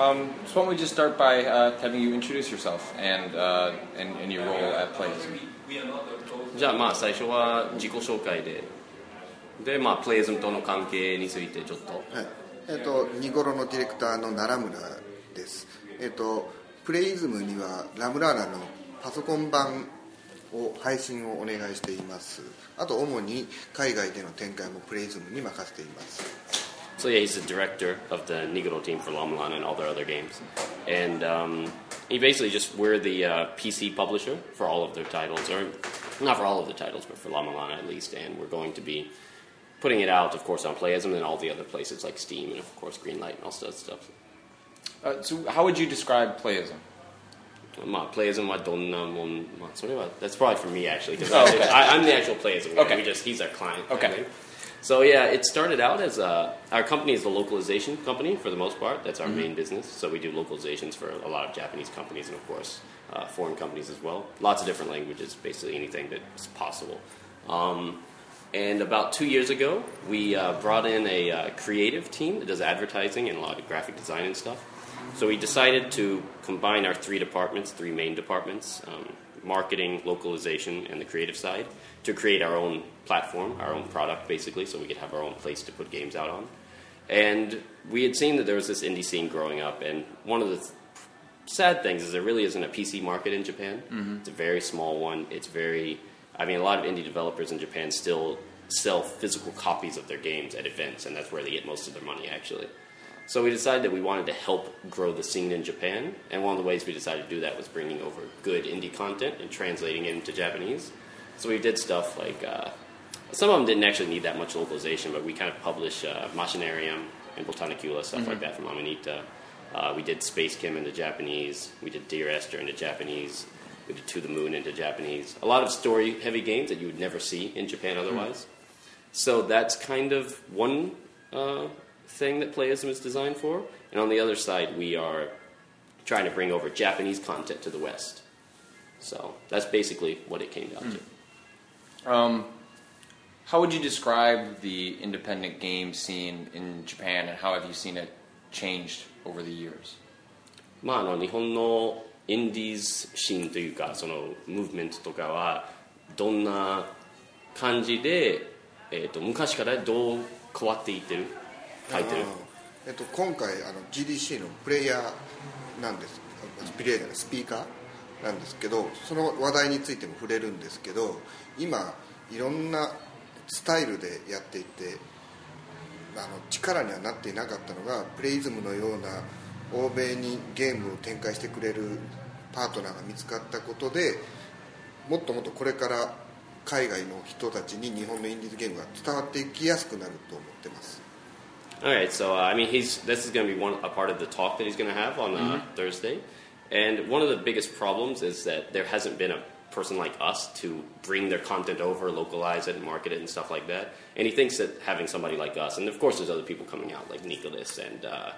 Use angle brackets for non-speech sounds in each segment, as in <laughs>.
Um, so why don't we just start by uh, having you introduce yourself and, uh, and, and your role at Playism? じゃあまあ最初は自己紹介で。でまあプレイズムとの関係についてちょっと。はい。えっとニゴロのディレクターの奈良村です。えっとプレイズムにはラムラーナのパソコン版を配信をお願いしています。あと主に海外での展開もプレイズムに任せています So yeah, he's the director of the Nigoro team for La-Mulana and all their other games, and um, he basically just we're the uh, PC publisher for all of their titles, or not for all of the titles, but for La-Mulana at least, and we're going to be putting it out, of course, on Playism and all the other places like Steam and of course Greenlight and all that stuff. Uh, so how would you describe Playism? まあ、プレイズンはどんなもん、まあ、それは、that's probably for me actually, Oh, okay. I, I'm the actual playism. Okay. We just, he's our client. Okay. So yeah, it started out as a, our company is a localization company for the most part. That's our Mm-hmm. main business. So we do localizations for a lot of Japanese companies and of course uh, foreign companies as well. Lots of different languages, basically anything that's possible. Um, and about two years ago, we uh, brought in a uh, creative team that does advertising and a lot of graphic design and stuff. So we decided to combine our three departments, three main departments um, marketing, localization, and the creative side to create our own platform, our own product basically, so we could have our own place to put games out on. And we had seen that there was this indie scene growing up, and one of the th- sad things is there really isn't a PC market in Japan. Mm-hmm. It's a very small one. It's very, I mean, a lot of indie developers in Japan still sell physical copies of their games at events, and that's where they get most of their money actually. So we decided that we wanted to help grow the scene in Japan, and one of the ways we decided to do that was bringing over good indie content and translating it into Japanese. So we did stuff like uh, some of them didn't actually need that much localization, but we kind of published uh, Machinarium and Botanicula, stuff like that from Amanita. Uh, we did SpaceChem into Japanese. We did Dear Esther into Japanese. We did To the Moon into Japanese. A lot of story heavy games that you would never see in Japan otherwise. So that's kind of one uh, thing that Playism is designed for. And on the other side, we are trying to bring over Japanese content to the West. So that's basically what it came down to. Um, how would you describe the independent game scene in Japan, and how have you seen it changed over the years? まあ、あの日本のインディーズシーンというかそのムーブメントとかはどんな感じで、えー、と昔からどう変わっていってる 書いてる。えっと、今回あの GDC のプレイヤーなんです。プレイヤーじゃないスピーカーなんですけどその話題についても触れるんですけど今いろんなスタイルでやっていてあの力にはなっていなかったのがプレイズムのような欧米にゲームを展開してくれるパートナーが見つかったことでもっともっとこれから海外の人たちに日本のインディーズゲームが伝わっていきやすくなると思ってます。All right, so uh, I mean, he's this is going to be one a part of the talk that he's going to have on uh, Thursday, and one of the biggest problems is that there hasn't been a person like us to bring their content over, localize it, and market it, and stuff like that. And he thinks that having somebody like us, and of course, there's other people coming out like Nicalis and uh,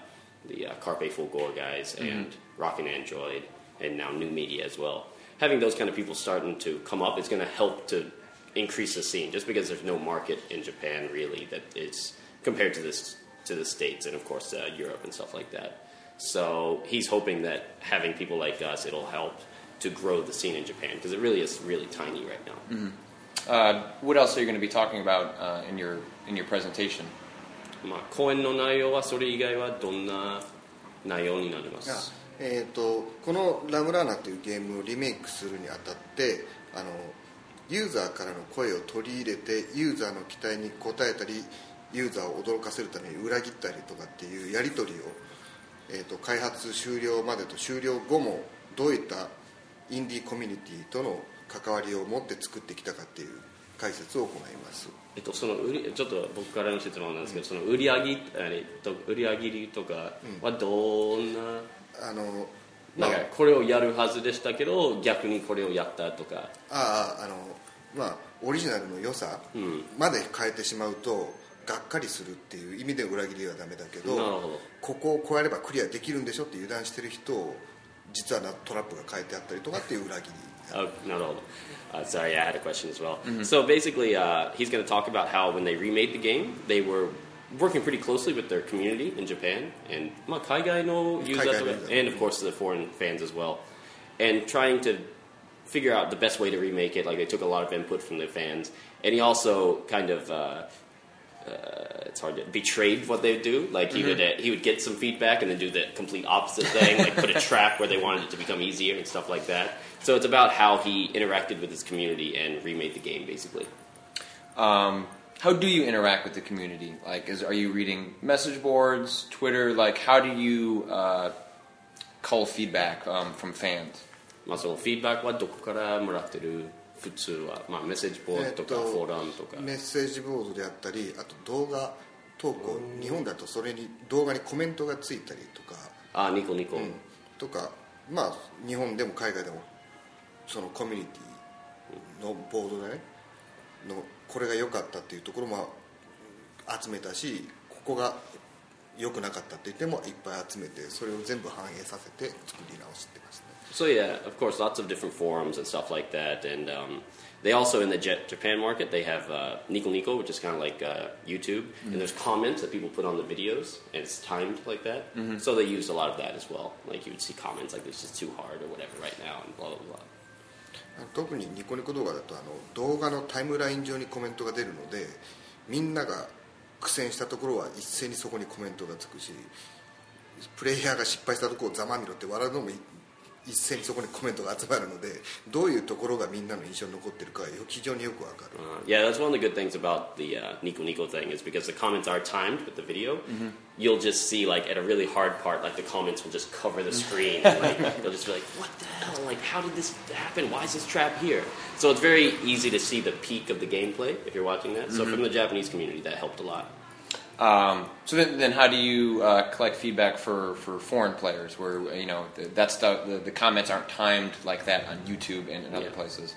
the uh, Carpe Fulgur guys, and Rockin' Android, and now Nyu Media as well. Having those kind of people starting to come up is going to help to increase the scene, just because there's no market in Japan really that is compared to this to the states and of course uh, Europe and stuff like that. So he's hoping that having people like us, it'll help to grow the scene in Japan because it really is really tiny right now. Uh, what else are you going to be talking about uh, in your in your presentation? まあ講演の内容はそれ以外はどんな内容になりまあす。えー、とこの「ラムラーナ」というゲームをリメイクするにあたってあのユーザーからの声を取り入れてユーザーの期待に応えたり ユーザーを驚かせるために裏切ったりとかっていうやり取りを、えー、と開発終了までと終了後もどういったインディーコミュニティとの関わりを持って作ってきたかっていう解説を行います。えっと、その売りちょっと僕からの質問なんですけど、その売り上げえっと売り上げりとかはどんな、あのまあなんかこれをやるはずでしたけど逆にこれをやったとか。あああのまあオリジナルの良さうん。まで変えてしまうとがっかりするっていう意味で裏切りはダメだけどなるほどここを超えればクリアできるんでしょって油断してる人を実はなトラップが変えてあったりとかっていう裏切り Oh, not all. Uh, sorry, I had a question as well. So basically, uh, he's going to talk about how when they remade the game, they were working pretty closely with their community in Japan and まあ海外のユーザーとか海外のユーザー and of course the foreign fans as well and trying to figure out the best way to remake it like they took a lot of input from the fans and he also kind of uh, uh, it's hard to betrayed what they do. Like he would uh, he would get some feedback and then do the complete opposite thing, like put a trap <laughs> where they wanted it to become easier and stuff like that. So it's about how he interacted with his community and remade the game, basically. Um, how do you interact with the community? Like, is are you reading message boards, Twitter? Like, how do you uh, cull feedback um, from fans? まあそのフィードバックはどこからもらってる 普通は、まあ、メッセージボードとか、えフォーラムとか。メッセージボードであったりあと動画投稿日本だとそれに動画にコメントがついたりとか、あニコニコ、うん。とかまあ日本でも海外でもそのコミュニティのボードでね。のこれが良かったっていうところも集めたしここが良くなかったって言ってもいっぱい集めてそれを全部反映させて作り直してますね So yeah, of course, lots of different forums and stuff like that, and um, they also in the J- Japan market they have uh, Nico Nico, which is kind of like uh, YouTube, and there's comments that people put on the videos, and it's timed like that. So they use a lot of that as well. Like you would see comments like this is too hard or whatever right now, and blah blah blah. あの特にニコニコ動画だとあの動画のタイムライン上にコメントが出るのでみんなが苦戦したところは一斉にそこにコメントがつくしプレイヤーが失敗したところをざまみろって笑うのもい 一斉にそこにコメントが集まるのでどういうところがみんなの印象に残ってるかよ非常によくわかる Uh, yeah, that's one of the good things about the uh, Nico Nico thing is because the comments are timed with the video. You'll just see like at a really hard part, like the comments will just cover the screen. and, <laughs> like they'll just be like, "What the hell? Like, how did this happen? Why is this trap here?" So it's very easy to see the peak of the gameplay if you're watching that. So from the Japanese community, that helped a lot. Um, so then, then how do you uh, collect feedback for, for foreign players where you know the, that's the, the the comments aren't timed like that on YouTube and, and other Yeah. places?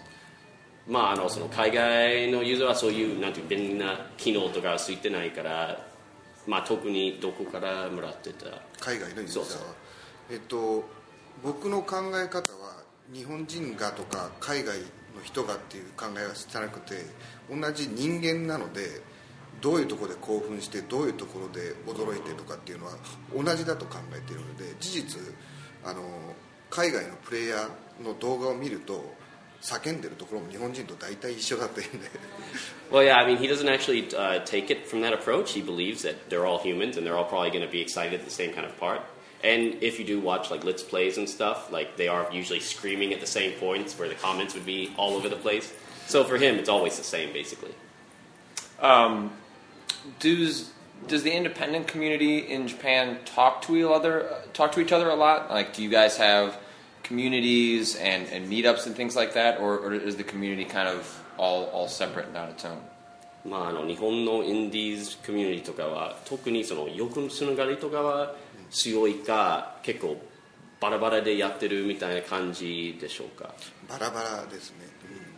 まああのその海外のユーザーはそういうなんていう便利な機能とかついてないから、まあ特にどこからもらってた。海外のユーザーはそうそうえっと僕の考え方は日本人がとか海外の人がっていう考えはしてなくて同じ人間なのでどういうところで興奮してどういうところで驚いてとかっていうのは同じだと考えているので事実あの海外のプレイヤーの動画を見ると叫んでるところも日本人と大体一緒だっていうんで Well, yeah, I mean, he doesn't actually uh, take it from that approach. He believes that they're all humans and they're all probably going to be excited at the same kind of part. And if you do watch like let's plays and stuff, like they are usually screaming at the same points where the comments would be all over the place. So for him, it's always the same, basically. Um, does does the independent community in Japan talk to each other talk to each other a lot? Like, do you guys have communities and, and meetups and things like that, or, or is the community kind of all all separate and on its own? まあ、あの日本のインディーズコミュニティとかは特にその欲つながりとかは強いか結構バラバラでやってるみたいな感じでしょうかバラバラですね、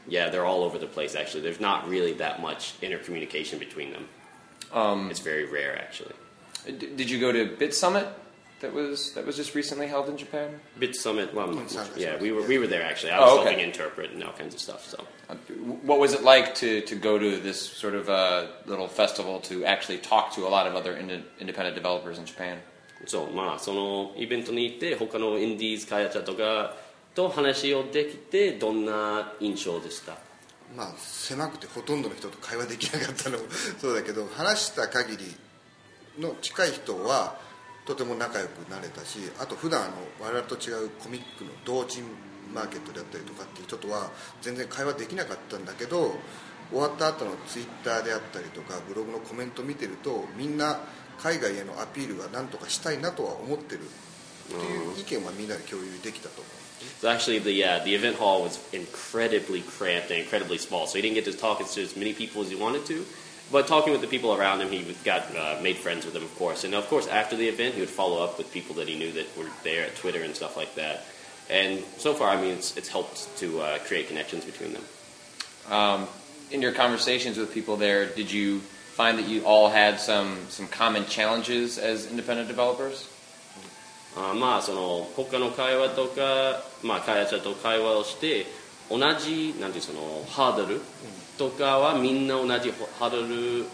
Yeah, they're all over the place actually. There's not really that much intercommunication between them. Um, it's very rare, actually. D- did you go to BitSummit? That was that was just recently held in Japan. BitSummit, well, yeah, we were we were there actually. I oh, was oh, okay. helping interpret and all kinds of stuff. So, uh, what was it like to, to go to this sort of uh, little festival to actually talk to a lot of other ind- independent developers in Japan? そうまあそのイベントに行って他のインディーズ開発者とかと話をできてどんな印象でしたまあ狭くてほとんどの人と会話できなかったのも <laughs> そうだけど話した限りの近い人はとても仲良くなれたしあと普段あの我々と違うコミックの同人マーケットであったりとかっていう人とは全然会話できなかったんだけど終わった後のツイッターであったりとかブログのコメント見てるとみんな海外へのアピールは何とかしたいなとは思ってるっていう意見はみんなで共有できたと思う。So actually, the uh, the event hall was incredibly cramped and incredibly small, so he didn't get to talk to as many people as he wanted to. But talking with the people around him, he got uh, made friends with them, of course. And of course, after the event, he would follow up with people that he knew that were there at Twitter and stuff like that. And so far, I mean, it's, it's helped to uh, create connections between them. Um, in your conversations with people there, did you find that you all had some, some common challenges as independent developers? あまあその他の会話とか、まあ、開発者と会話をして同じなんていうそのハードルとかはみんな同じハードル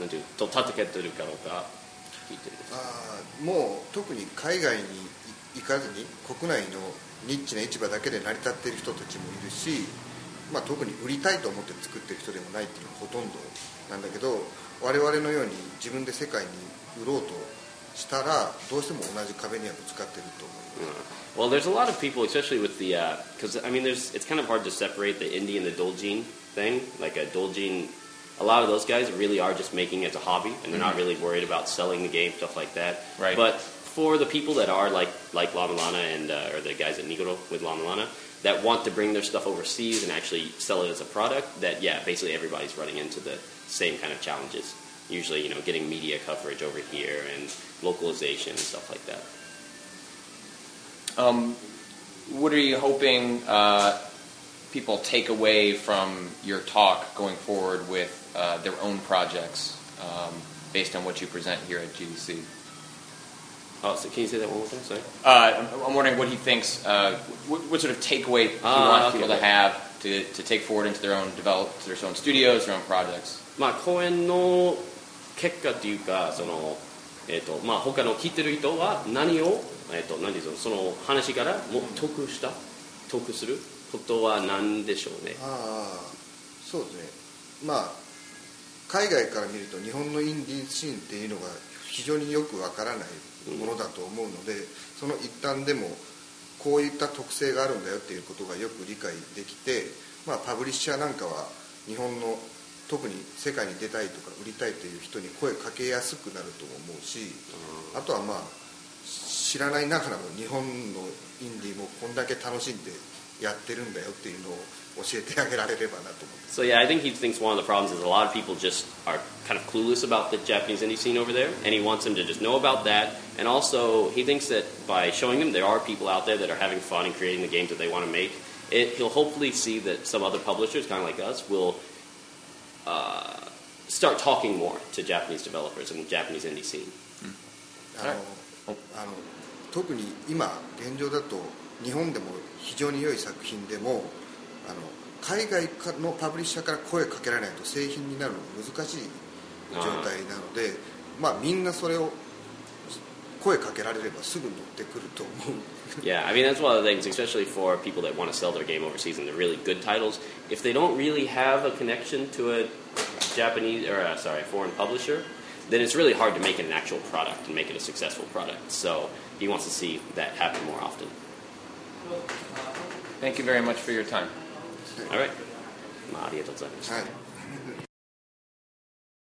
なんていうと叩けてるかどうか聞いてるんです。あもう特に海外に行かずに国内のニッチな市場だけで成り立っている人たちもいるし、まあ、特に売りたいと思って作ってる人でもないっていうのがほとんどなんだけど我々のように自分で世界に売ろうと Well, there's a lot of people, especially with the because uh, I mean, there's it's kind of hard to separate the indie and the doujin thing. Like a doujin, a lot of those guys really are just making it as a hobby, and they're not mm-hmm. really worried about selling the game stuff like that. Right. But for the people that are like like La-Mulana and uh, or the guys at Nigoro with La-Mulana that want to bring their stuff overseas and actually sell it as a product, that yeah, basically everybody's running into the same kind of challenges Usually, you know, getting media coverage over here and localization and stuff like that. Um, what are you hoping uh, people take away from your talk going forward with uh, their own projects um, based on what you present here at GDC? Oh, so can you say that one more time? Sorry. Uh, I'm, I'm wondering what he thinks, uh, what, what sort of takeaway he Ah, wants okay, people to okay. have to, to take forward into their own develop, to their own studios, their own projects. まあ、講演の 結果っていうかその、えーとまあ、他の聞いてる人は何を、えー、と何でしょうその話からも得した得することは何でしょうね。ああそうですね。まあ海外から見ると日本のインディーシーンっていうのが非常によくわからないものだと思うので、その一端でもこういった特性があるんだよっていうことがよく理解できて、まあ、パブリッシャーなんかは日本の特に世界に出たいとか売りたいという人に声かけやすくなると思うしあとはまあ知らないながらも日本のインディーもこんだけ楽しんでやってるんだよっていうのを教えてあげられればなと思って So yeah, I think he thinks one of the problems is a lot of people just are kind of clueless about the Japanese indie scene over there, and he wants them to just know about that. And also, he thinks that by showing them there are people out there that are having fun and creating the games that they want to make, it, he'll hopefully see that some other publishers, kind of like us, will uh, start talking more to Japanese developers and Japanese indie scene. あのはいあの特に今現状だと日本でも非常に良い作品でもあの海外かのパブリッシャーから声かけられないと製品になるのが難しい状態なのでまあみんなそれを声かけられればすぐ乗ってくると思う Yeah, I mean that's one of the things, especially for people that want to sell their game overseas and they're really good titles. If they don't really have a connection to a Japanese or uh, sorry, foreign publisher, then it's really hard to make it an actual product and make it a successful product. So he wants to see that happen more often. Thank you very much for your time. All right. まあありがとうございました。はい <laughs>